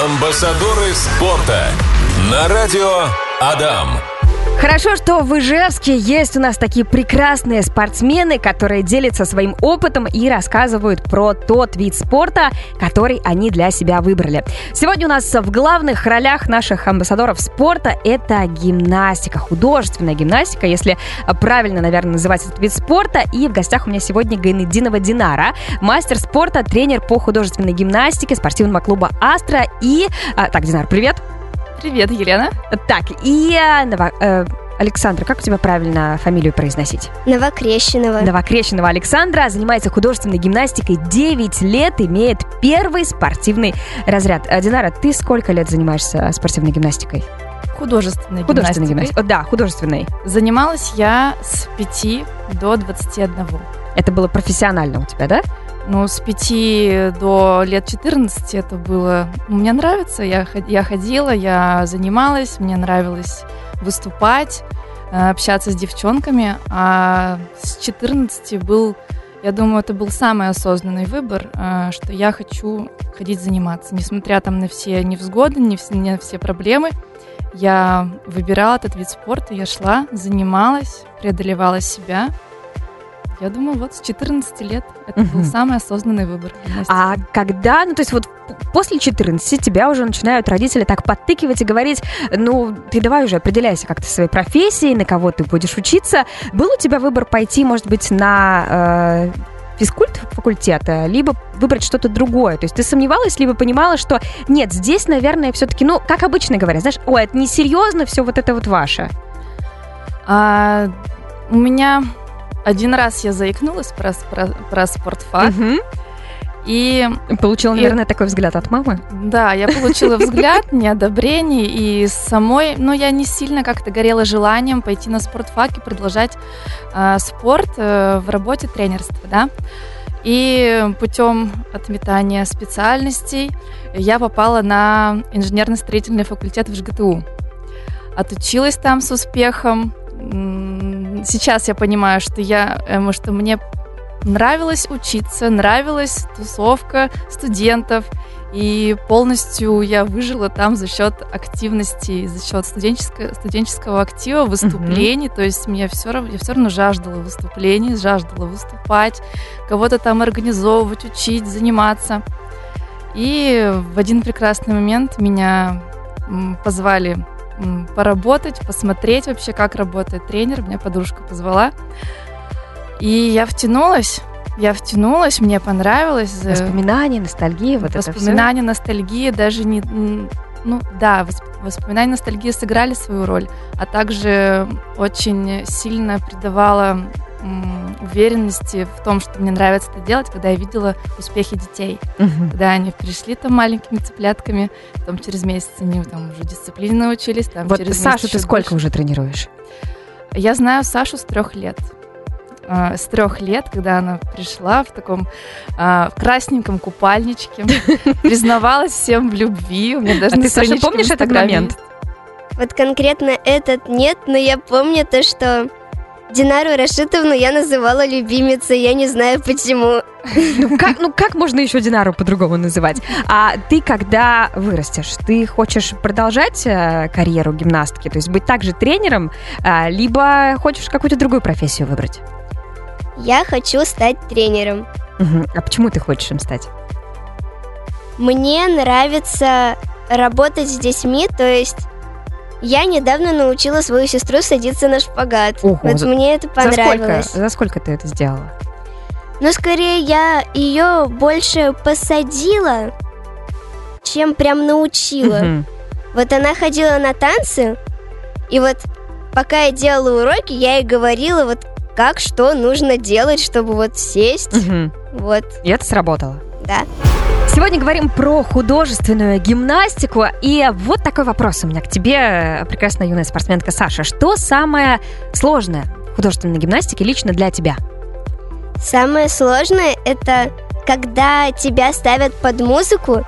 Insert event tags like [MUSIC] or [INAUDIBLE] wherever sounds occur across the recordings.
Амбассадоры спорта на радио Адам. Хорошо, что в Ижевске есть у нас такие прекрасные спортсмены, которые делятся своим опытом и рассказывают про тот вид спорта, который они для себя выбрали. Сегодня у нас в главных ролях наших амбассадоров спорта это гимнастика, художественная гимнастика, если правильно, наверное, называть этот вид спорта. И в гостях у меня сегодня Гайнединова Динара, мастер спорта, тренер по художественной гимнастике спортивного клуба «Астра». И... а, Так, Динар, привет! Привет, Елена. Так, и э, Нова- э, Александра, как у тебя правильно фамилию произносить? Новокрещенного. Новокрещенного Александра занимается художественной гимнастикой 9 лет, имеет первый спортивный разряд. А, Динара, ты сколько лет занимаешься спортивной гимнастикой? Художественной, Художественной гимнастикой. гимнастикой. Да, художественной. Занималась я с 5 до 21. Это было профессионально у тебя, да? Ну, с 5 до лет 14 это было... Мне нравится, я, я ходила, я занималась, мне нравилось выступать, э, общаться с девчонками. А с 14 был, я думаю, это был самый осознанный выбор, э, что я хочу ходить заниматься. Несмотря там на все невзгоды, не все, на все проблемы, я выбирала этот вид спорта, я шла, занималась, преодолевала себя. Я думаю, вот с 14 лет это был самый осознанный выбор. А когда, ну то есть вот после 14 тебя уже начинают родители так подтыкивать и говорить, ну ты давай уже определяйся как-то своей профессией, на кого ты будешь учиться. Был у тебя выбор пойти, может быть, на э, физкульт факультета, либо выбрать что-то другое? То есть ты сомневалась, либо понимала, что нет, здесь, наверное, все-таки, ну, как обычно говорят, знаешь, ой, это несерьезно, все вот это вот ваше. А, у меня один раз я заикнулась про, про, про спортфак. Мгм. И Получила, И- наверное, такой взгляд от мамы. да, я получила [LAUGHS] взгляд, неодобрение, и самой, ну, я не сильно как-то горела желанием пойти на спортфак и продолжать э, спорт э, в работе тренерства, да. И путем отметания специальностей я попала на инженерно-строительный факультет в ЖГТУ. Отучилась там с успехом. Сейчас я понимаю, что я, э, что мне нравилось учиться, нравилась тусовка студентов, и полностью я выжила там за счет активности, за счет студенческого, студенческого актива, выступлений. То есть мне все равно, я все равно жаждала выступлений, жаждала выступать, кого-то там организовывать, учить, заниматься. И в один прекрасный момент меня позвали поработать, посмотреть вообще, как работает тренер. Меня подружка позвала. И я втянулась. Я втянулась, мне понравилось. Э, Воспоминания, ностальгия, вот это воспоминания, ностальгия, даже не... Ну да, восп- воспоминания, ностальгия сыграли свою роль, а также очень сильно придавала уверенности в том, что мне нравится это делать, когда я видела успехи детей. Мгм. Когда они пришли там маленькими цыплятками, потом через месяц они там уже дисциплине научились. Там, Вот через Сашу месяц ты сколько больше. уже тренируешь? Я знаю Сашу с трех лет. А, С трех лет, когда она пришла в таком а, красненьком купальничке, [LAUGHS] признавалась всем в любви. У меня даже А ты, Саша, в помнишь этот момент? Вот конкретно этот нет, но я помню то, что Динару Рашитовну я называла любимицей, я не знаю почему. Ну как, ну как можно еще Динару по-другому называть? А ты когда вырастешь, ты хочешь продолжать э, карьеру гимнастки, то есть быть также тренером, а, либо хочешь какую-то другую профессию выбрать? Я хочу стать тренером. Мгм. А почему ты хочешь им стать? Мне нравится работать с детьми, то есть я недавно научила свою сестру садиться на шпагат. Ого, вот за- мне это За сколько, понравилось. за сколько ты это сделала? Но скорее я ее больше посадила, чем прям научила. Вот она ходила на танцы, и вот пока я делала уроки, я ей говорила, вот как что нужно делать, чтобы вот сесть. Вот, И это сработало. да. Сегодня говорим про художественную гимнастику. И вот такой вопрос у меня к тебе, прекрасная юная спортсменка Саша. Что самое сложное в художественной гимнастике лично для тебя? Самое сложное это когда тебя ставят под музыку.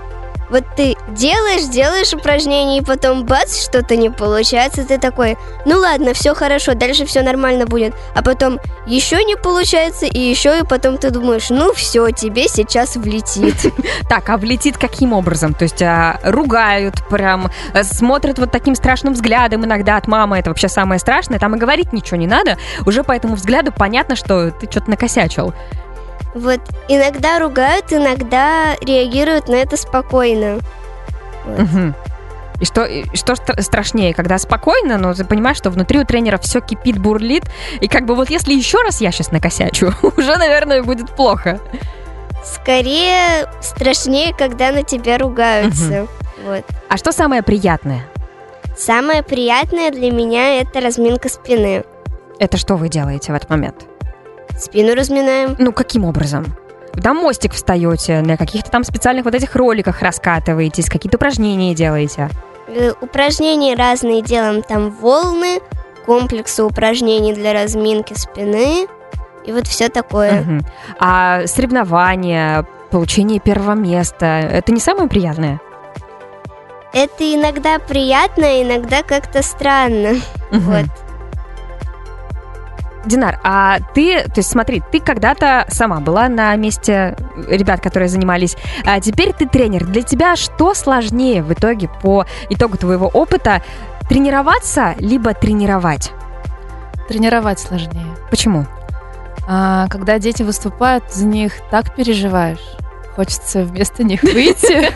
Вот ты делаешь, делаешь упражнения, и потом бац, что-то не получается, ты такой, ну ладно, все хорошо, дальше все нормально будет. А потом еще не получается, и еще, и потом ты думаешь, ну все, тебе сейчас влетит. [LAUGHS] Так, а влетит каким образом? То есть а, ругают прям, а, смотрят вот таким страшным взглядом иногда от мамы, это вообще самое страшное, там и говорить ничего не надо, уже по этому взгляду понятно, что ты что-то накосячил. Вот иногда ругают, иногда реагируют на это спокойно. Вот. Мгм. И что, и что стра- страшнее, когда спокойно, но ты понимаешь, что внутри у тренера все кипит, бурлит, и как бы вот если еще раз я сейчас накосячу, [LAUGHS] уже, наверное, будет плохо. Скорее страшнее, когда на тебя ругаются. Вот. А что самое приятное? Самое приятное для меня это разминка спины. Это что вы делаете в этот момент? Спину разминаем. Ну, каким образом? На мостик встаете, на каких-то там специальных вот этих роликах раскатываетесь, какие-то упражнения делаете. Э, Упражнения разные делаем. Там волны, комплексы упражнений для разминки спины. И вот все такое. Мгм. А соревнования, получение первого места, это не самое приятное? Это иногда приятно, иногда как-то странно. Мгм. Вот. Динар, а ты, то есть смотри, ты когда-то сама была на месте ребят, которые занимались, а теперь ты тренер. Для тебя что сложнее в итоге по итогу твоего опыта? Тренироваться либо тренировать? Тренировать сложнее. Почему? А, когда дети выступают, за них так переживаешь. Хочется вместо них выйти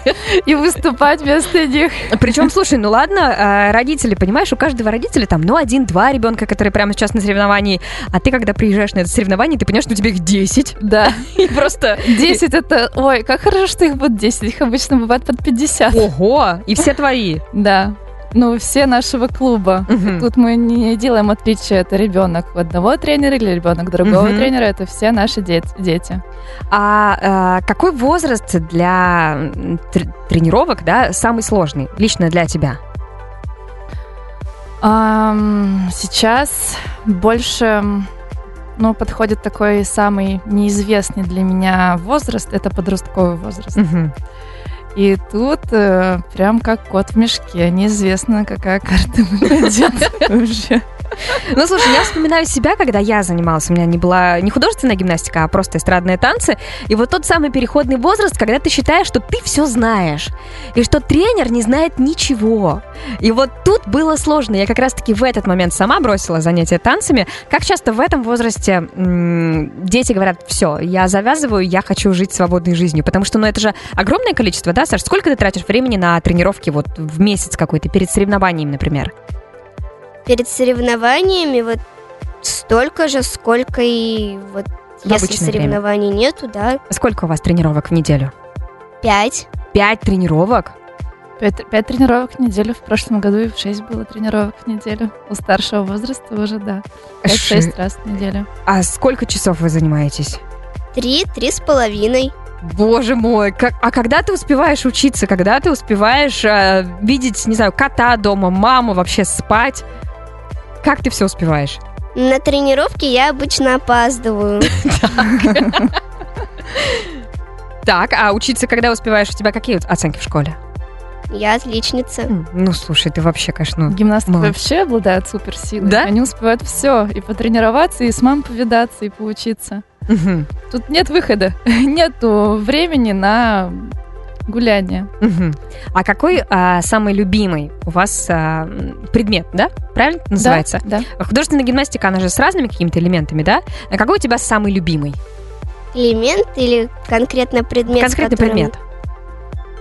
и выступать вместо них. Причем, слушай, ну ладно, а, родители, понимаешь, у каждого родителя там, ну, один-два ребенка, которые прямо сейчас на соревновании, а ты, когда приезжаешь на это соревнование, ты понимаешь, что у тебя их 10. Да. [LAUGHS] И просто... 10 это... Ой, как хорошо, что их будет 10. Их обычно бывает под 50. Ого! И все твои. Да. Ну, все нашего клуба. Мгм. Тут мы не делаем отличия, это ребенок одного тренера или ребенок другого Мгм. тренера, это все наши дет- дети. А, а, какой возраст для тр- тренировок, да, самый сложный, лично для тебя? Ам, сейчас больше ну, подходит такой самый неизвестный для меня возраст, это подростковый возраст. И тут э, прям как кот в мешке, неизвестно, какая карта [LAUGHS] выпадет уже. Ну, слушай, я вспоминаю себя, когда я занималась. У меня не была не художественная гимнастика, а просто эстрадные танцы. И вот тот самый переходный возраст, когда ты считаешь, что ты все знаешь. И что тренер не знает ничего. И вот тут было сложно. Я как раз-таки в этот момент сама бросила занятия танцами. Как часто в этом возрасте дети говорят, все, я завязываю, я хочу жить свободной жизнью. Потому что, ну, это же огромное количество, да, Саш? Сколько ты тратишь времени на тренировки вот в месяц какой-то, перед соревнованием, например? Перед соревнованиями вот столько же, сколько и вот В если обычное время. соревнований нету, да, Сколько у вас тренировок в неделю? пять. Пять тренировок? Пять, пять тренировок в неделю. В прошлом году и в шесть было тренировок в неделю. У старшего возраста уже, да. Пять-шесть раз в неделю. А сколько часов вы занимаетесь? Три, три с половиной. Боже мой, как, а когда ты успеваешь учиться, когда ты успеваешь э, видеть, не знаю, кота дома, маму, вообще спать? Как ты все успеваешь? На тренировке я обычно опаздываю. [LAUGHS] Так, а учиться, когда успеваешь, у тебя какие оценки в школе? Я отличница. Ну, слушай, ты вообще, конечно, ну, Гимнасты Молодец. вообще обладают суперсилой. Да? Они успевают все. И потренироваться, и с мамой повидаться, и поучиться. мгм, Тут нет выхода. [LAUGHS] Нету времени на гуляние. мгм. А какой а, самый любимый у вас а, предмет, да? Правильно называется? Да, да. Художественная гимнастика, она же с разными какими-то элементами, да? А какой у тебя самый любимый? Элемент или конкретно предмет? Конкретный которым- предмет.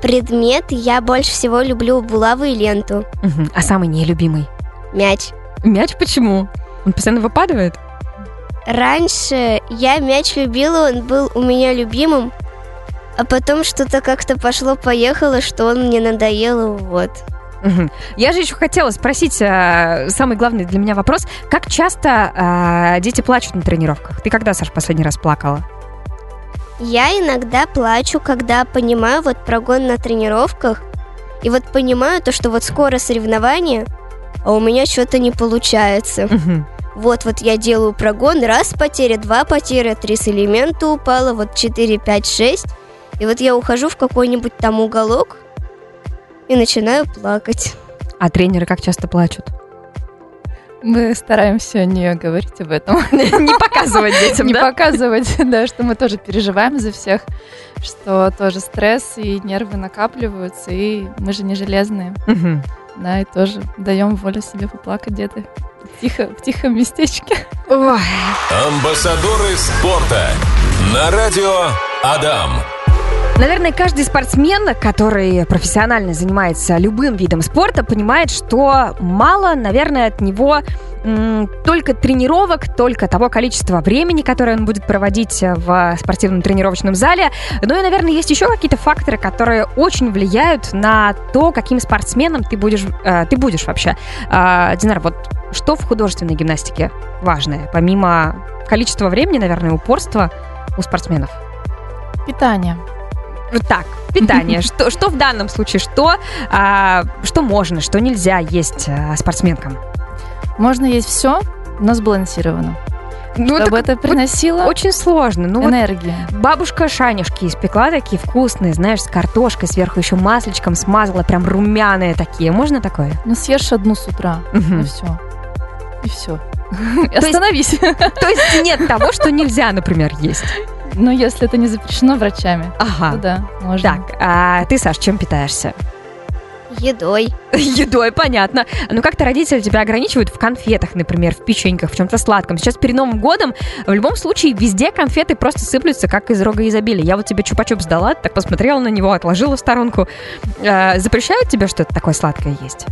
Предмет я больше всего люблю булавы и ленту. Мгм. А самый нелюбимый? Мяч. Мяч почему? Он постоянно выпадает? Раньше я мяч любила, он был у меня любимым, а потом что-то как-то пошло-поехало, что он мне надоел, вот. Я же еще хотела спросить а, самый главный для меня вопрос. Как часто а, дети плачут на тренировках? Ты когда, Саш, последний раз плакала? Я иногда плачу, когда понимаю вот прогон на тренировках, и вот понимаю то, что вот скоро соревнование, а у меня что-то не получается. Вот, вот я делаю прогон, раз потеря, два потеря, три с элемента упала, вот 4, 5, 6. И вот я ухожу в какой-нибудь там уголок, и начинаю плакать. А тренеры как часто плачут? Мы стараемся не говорить об этом. [LAUGHS] Не показывать детям, Не показывать, [LAUGHS] да, что мы тоже переживаем за всех, что тоже стресс и нервы накапливаются, и мы же не железные, да, и тоже даем волю себе поплакать где-то тихо, в тихом местечке. Ой. Амбассадоры спорта. На радио Адам. Наверное, каждый спортсмен, который профессионально занимается любым видом спорта, понимает, что мало, наверное, от него только тренировок, только того количества времени, которое он будет проводить в спортивном тренировочном зале. Ну и, наверное, есть еще какие-то факторы, которые очень влияют на то, каким спортсменом ты будешь, э, ты будешь вообще. А, Динар, вот что в художественной гимнастике важное, помимо количества времени, наверное, упорства у спортсменов? Питание. Вот Так, питание. [LAUGHS] Что, что в данном случае? Что, а, что можно, что нельзя есть а, спортсменкам? Можно есть все, но сбалансированно. Ну, чтобы это приносило очень сложно. Ну, вот энергию. бабушка шанюшки испекла такие вкусные, знаешь, с картошкой, сверху еще масличком смазала, прям румяные такие. Можно такое? Ну, съешь одну с утра, Мгм. и все. И все. Остановись. [LAUGHS] То есть нет того, что нельзя, например, есть. Ну, если это не запрещено врачами, то Ага. да, можно. Так, а ты, Саш, чем питаешься? Едой. [LAUGHS] Едой, понятно. Ну, как-то родители тебя ограничивают в конфетах, например, в печеньках, в чем-то сладком. Сейчас перед Новым годом в любом случае везде конфеты просто сыплются, как из рога изобилия. Я вот тебе чупа-чуп сдала, так посмотрела на него, отложила в сторонку. Э, запрещают тебе что-то такое сладкое есть?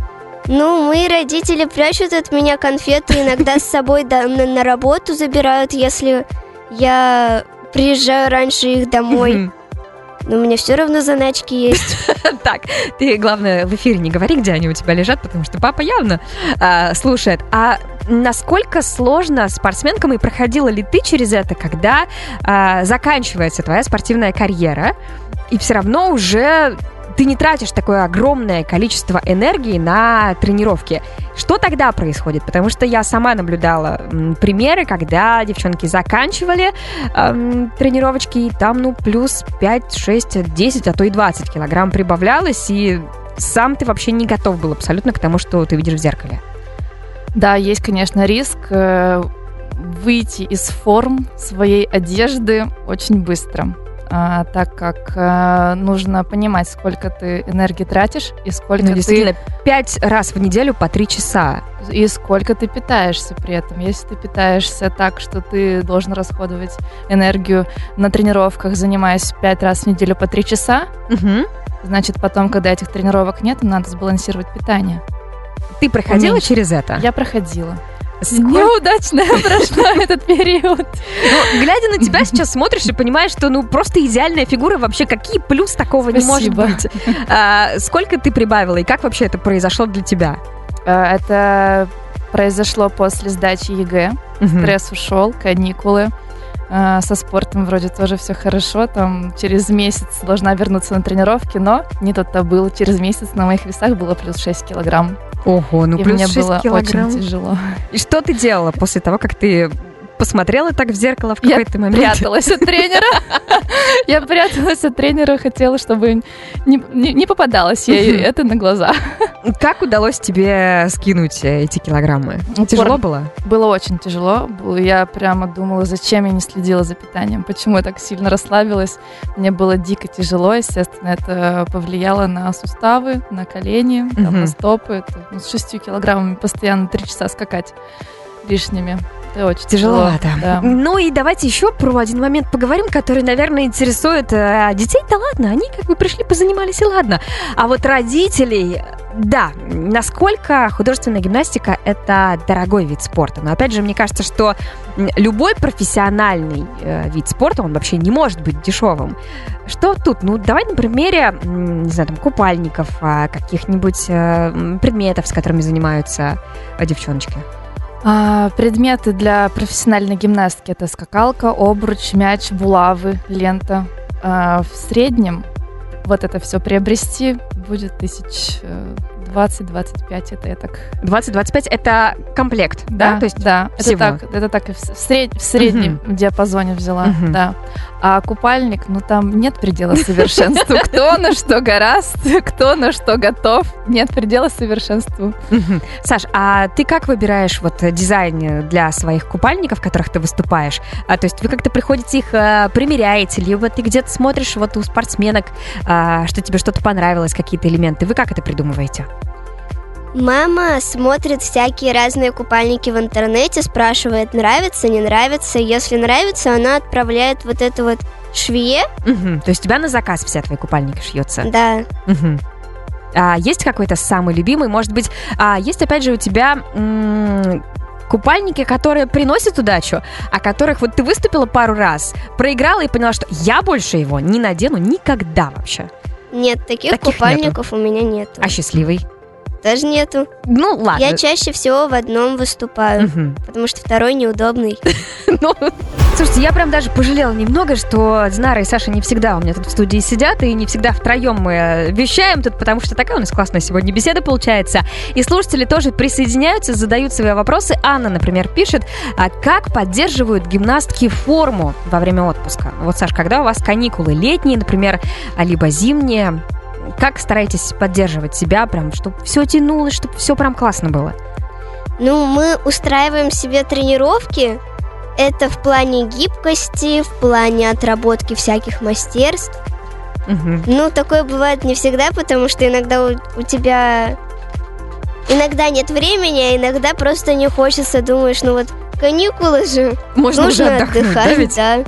Ну, мои родители прячут от меня конфеты, иногда с собой на работу забирают, если я приезжаю раньше их домой. Но у меня все равно заначки есть. [LAUGHS] Так, ты, главное, в эфире не говори, где они у тебя лежат, потому что папа явно а, слушает. А насколько сложно спортсменкам и проходила ли ты через это, когда а, заканчивается твоя спортивная карьера, и все равно уже ты не тратишь такое огромное количество энергии на тренировки. Что тогда происходит? Потому что я сама наблюдала примеры, когда девчонки заканчивали эм, тренировочки, и там, ну, плюс 5, 6, 10, а то и 20 килограмм прибавлялось, и сам ты вообще не готов был абсолютно к тому, что ты видишь в зеркале. Да, есть, конечно, риск э, выйти из форм своей одежды очень быстро. А, так как э, нужно понимать, сколько ты энергии тратишь и сколько Ну, ты действительно, 5 раз в неделю по 3 часа. и сколько ты питаешься при этом. Если ты питаешься так, что ты должен расходовать энергию на тренировках, занимаясь 5 раз в неделю по 3 часа, Мгм. значит, потом, когда этих тренировок нет, надо сбалансировать питание. Ты проходила Уменьшить. через это? Я проходила. Сколько- Неудачно [LAUGHS] прошла этот период. Ну, глядя на тебя сейчас смотришь и понимаешь, что ну просто идеальная фигура, вообще какие плюс такого не может Спасибо. быть. А, сколько ты прибавила и как вообще это произошло для тебя? Э, Это произошло после сдачи ЕГЭ. Мгм. Стресс ушел, каникулы. Э, Со спортом вроде тоже все хорошо. Там через месяц должна вернуться на тренировки, но не тут-то было. Через месяц на моих весах было плюс 6 килограмм. Ого, ну и плюс мне 6 было килограмм. очень тяжело. И что ты делала после того, как ты посмотрела так в зеркало в Я какой-то момент? Пряталась от тренера. [LAUGHS] Я пряталась от тренера, хотела, чтобы не, не- не попадалось ей это на глаза. Как удалось тебе скинуть эти килограммы? Тяжело было? Было очень тяжело. Я прямо думала, зачем я не следила за питанием, почему я так сильно расслабилась. Мне было дико тяжело, естественно, это повлияло на суставы, на колени, там, на стопы. Это, ну, с 6 килограммами постоянно 3 часа скакать лишними. Это очень тяжело. Да. Ну и давайте еще про один момент поговорим, который, наверное, интересует э, детей. Да ладно, они как бы пришли, позанимались, и ладно. А вот родителей, да, насколько художественная гимнастика – это дорогой вид спорта. Но опять же, мне кажется, что любой профессиональный э, вид спорта, он вообще не может быть дешевым. Что тут? Ну, давай на примере, не знаю, там, купальников, а, каких-нибудь э, предметов, с которыми занимаются э, девчоночки. А, предметы для профессиональной гимнастки это скакалка, обруч, мяч, булавы, лента. А, в среднем вот это все приобрести будет тысяч э, 20-25 это я так... 20-25 это комплект, да? Да, То есть да. всего? Это так, это так и в, сред- в среднем диапазоне взяла, Мгм. да. А купальник, ну там нет предела совершенству. [LAUGHS] Кто на что гораст, кто на что готов, нет предела совершенству. Саш, а ты как выбираешь вот дизайн для своих купальников, в которых ты выступаешь? А, то есть вы как-то приходите их э, примеряете, либо ты где-то смотришь вот у спортсменок, а, что тебе что-то понравилось, какие-то элементы. Вы как это придумываете? Мама смотрит всякие разные купальники в интернете, спрашивает, нравится, не нравится. Если нравится, она отправляет вот это вот швее. Мгм. То есть у тебя на заказ все твои купальники шьются? Да. Мгм. А есть какой-то самый любимый? Может быть, а, есть опять же у тебя м, купальники, которые приносят удачу, о которых вот ты выступила пару раз, проиграла и поняла, что я больше его не надену никогда вообще. Нет, таких, Таких купальников у меня нету. А счастливый? Даже нету. Ну, ладно. Я чаще всего в одном выступаю, Мгм. потому что второй неудобный. [LAUGHS] Ну, слушайте, я прям даже пожалела немного, что Динара и Саша не всегда у меня тут в студии сидят, и не всегда втроем мы э, вещаем тут, потому что такая у нас классная сегодня беседа получается. И слушатели тоже присоединяются, задают свои вопросы. Анна, например, пишет, а как поддерживают гимнастки форму во время отпуска? Вот, Саш, когда у вас каникулы летние, например, а либо зимние, как стараетесь поддерживать себя, прям, чтобы все тянулось, чтобы все прям классно было? Ну, мы устраиваем себе тренировки. Это в плане гибкости, в плане отработки всяких мастерств. Мгм. Ну, такое бывает не всегда, потому что иногда у, у тебя... Иногда нет времени, а иногда просто не хочется. Думаешь, ну вот каникулы же, Можно уже нужно отдохнуть, да, отдыхать, ведь? да.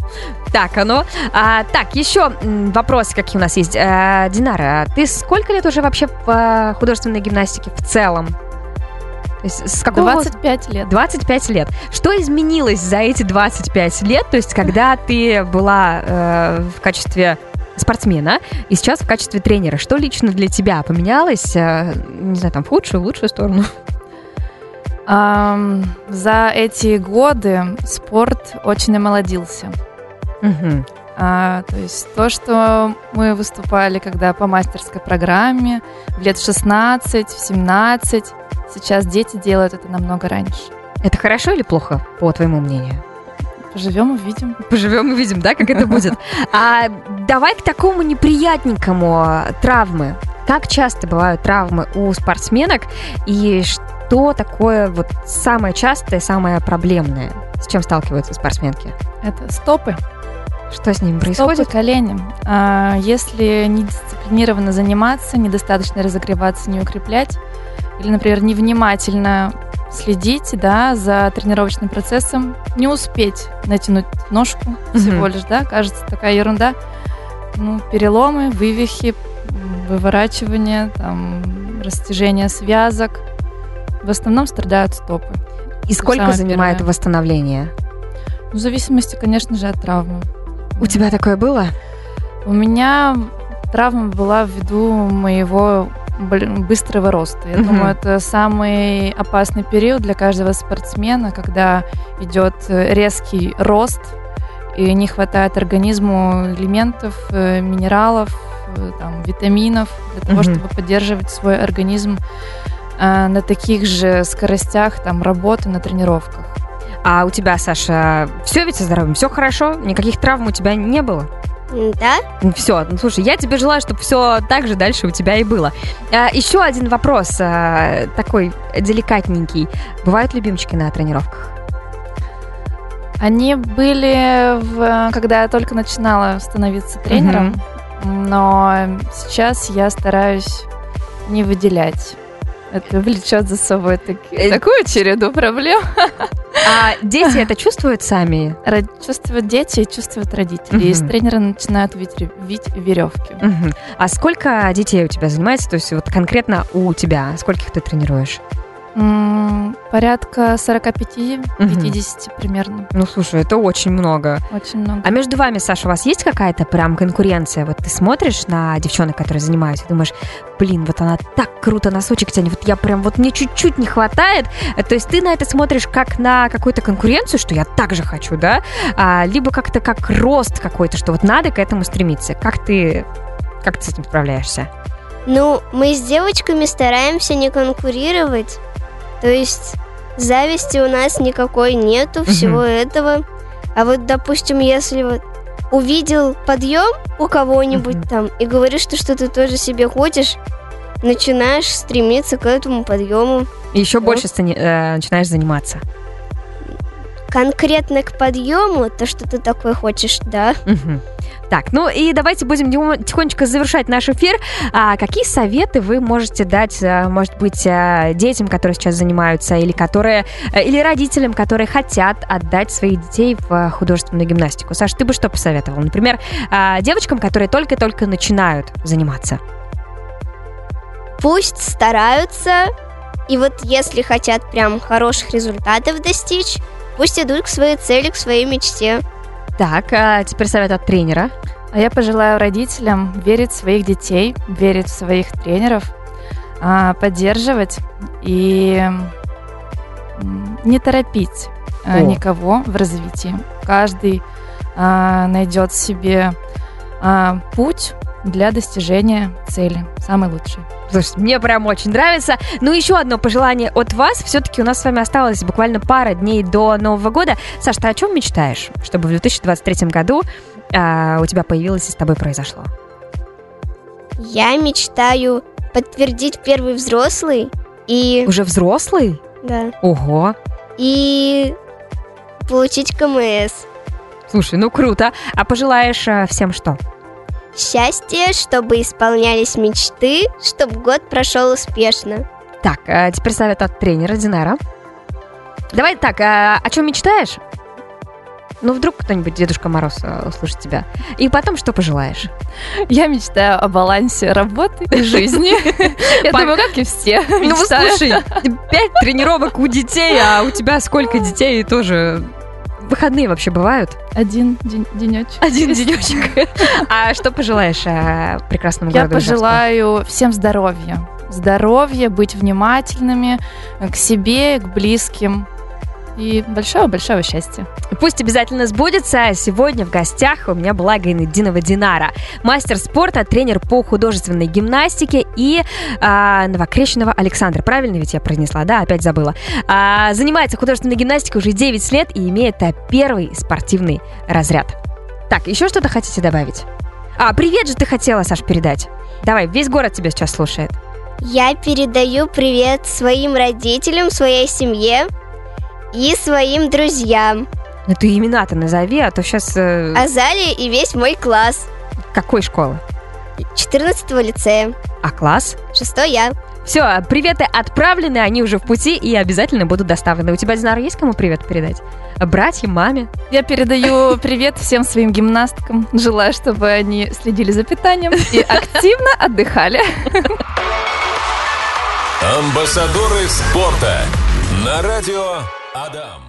Так, оно. А, так, еще м, вопросы какие у нас есть. А, Динара, ты сколько лет уже вообще в а, художественной гимнастике в целом? То есть с какого... 25 лет. 25 лет. Что изменилось за эти 25 лет? То есть, когда ты была э, в качестве спортсмена и сейчас в качестве тренера, что лично для тебя поменялось? э, не знаю, там в худшую, в лучшую сторону? За эти годы спорт очень омолодился. Мгм. А, то есть то, что мы выступали, когда по мастерской программе, в лет в 16, в 17, сейчас дети делают это намного раньше. Это хорошо или плохо, по твоему мнению? Поживем, увидим. Поживем увидим, да, как это будет. [LAUGHS] А давай к такому неприятненькому а, травмы. Как часто бывают травмы у спортсменок и что такое вот самое частое, самое проблемное? С чем сталкиваются спортсменки? Это стопы. Что с ними Стопы, происходит? колени. А, если не дисциплинированно заниматься, недостаточно разогреваться, не укреплять, или, например, невнимательно следить да, за тренировочным процессом, не успеть натянуть ножку всего лишь, да, кажется, такая ерунда. Ну, переломы, вывихи, выворачивание, там, растяжение связок. В основном страдают стопы. И сколько самое занимает первое. восстановление? В зависимости, конечно же, от травмы. У тебя такое было? У меня травма была ввиду моего быстрого роста. Я Мгм. думаю, это самый опасный период для каждого спортсмена, когда идет э, резкий рост и не хватает организму элементов, э, минералов, э, там, витаминов для того, Мгм. чтобы поддерживать свой организм на таких же скоростях там, работы на тренировках. А у тебя, Саша, все ведь со здоровьем? Все хорошо? Никаких травм у тебя не было? Да? Все, ну слушай, я тебе желаю, чтобы все так же дальше у тебя и было. А, еще один вопрос, а, такой деликатненький. Бывают любимчики на тренировках? Они были, в, когда я только начинала становиться тренером, но сейчас я стараюсь не выделять. Это влечет за собой так- Э, такую череду проблем. А дети это чувствуют сами? Чувствуют дети и чувствуют родители. И с Мгм. тренера начинают вить, вить веревки. Мгм. А сколько детей у тебя занимается? То есть вот конкретно у тебя? Скольких ты тренируешь? Порядка 45-50 примерно. Ну, слушай, это очень много. Очень много. А между вами, Саша, у вас есть какая-то прям конкуренция? Вот ты смотришь на девчонок, которые занимаются, и думаешь, блин, вот она так круто носочек тянет, вот я прям, вот мне чуть-чуть не хватает. То есть ты на это смотришь как на какую-то конкуренцию, что я так же хочу, да? А, либо как-то как рост какой-то, что вот надо к этому стремиться. Как ты, как ты с этим справляешься? Ну, мы с девочками стараемся не конкурировать. То есть зависти у нас никакой нету, всего этого. А вот, допустим, если вот увидел подъем у кого-нибудь Мгм. там и говоришь, что, что ты тоже себе хочешь, начинаешь стремиться к этому подъему. И еще Да. больше стани- э, начинаешь заниматься. Конкретно к подъему, то, что ты такой хочешь, да. Мгм. Так, ну и давайте будем тихо- тихонечко завершать наш эфир. А какие советы вы можете дать, а, может быть, а, детям, которые сейчас занимаются, или которые, э, или родителям, которые хотят отдать своих детей в художественную гимнастику? Саш, ты бы что посоветовал? Например, а, девочкам, которые только-только начинают заниматься. Пусть стараются, и вот если хотят прям хороших результатов достичь, пусть идут к своей цели, к своей мечте. Так, а теперь совет от тренера. А я пожелаю родителям верить в своих детей, верить в своих тренеров, а, поддерживать и не торопить а, О. никого в развитии. Каждый а, найдет себе путь для достижения цели, самый лучший. Слушай, мне прям очень нравится. Ну, еще одно пожелание от вас. Все-таки у нас с вами осталось буквально пара дней до Нового года. Саш, ты о чем мечтаешь, чтобы в 2023 году а, у тебя появилось и с тобой произошло? Я мечтаю подтвердить первый взрослый и, Уже взрослый? да, Ого. и получить КМС. Слушай, ну круто. А пожелаешь а, всем что? Счастье, чтобы исполнялись мечты, чтобы год прошел успешно. Так, а теперь совет от тренера Динара. Давай так, а, о чем мечтаешь? Ну, вдруг кто-нибудь, Дедушка Мороз, а, услышит тебя. И потом что пожелаешь? Я мечтаю о балансе работы и жизни. [LAUGHS] Я думаю, как и все. Ну, слушай, пять тренировок у детей, а у тебя сколько детей тоже... Выходные вообще бывают? Один день- денечек. Один денечек. [LAUGHS] А что пожелаешь а, прекрасному Я городу Ижевску? пожелаю всем здоровья. Здоровья, быть внимательными к себе, к близким. И большого-большого счастья. Пусть обязательно сбудется. Сегодня в гостях у меня была Гайнединова Динара, мастер спорта, тренер по художественной гимнастике и а, новокрещенного Александра. Правильно ведь я произнесла, да? Опять забыла. А, занимается художественной гимнастикой уже 9 лет и имеет а, первый спортивный разряд. Так, еще что-то хотите добавить? А, привет же ты хотела, Саш, передать. Давай, весь город тебя сейчас слушает. Я передаю привет своим родителям, своей семье и своим друзьям. Ну ты имена-то назови, а то сейчас... Азалия и весь мой класс. какой школы? 14 лицея. А класс? Шестой я. Все, приветы отправлены, они уже в пути и обязательно будут доставлены. У тебя, Динара, есть кому привет передать? Братьям, маме? Я передаю [LAUGHS] привет всем своим гимнасткам. Желаю, чтобы они следили за питанием и [LAUGHS] активно отдыхали. Амбассадоры спорта на радио Адам.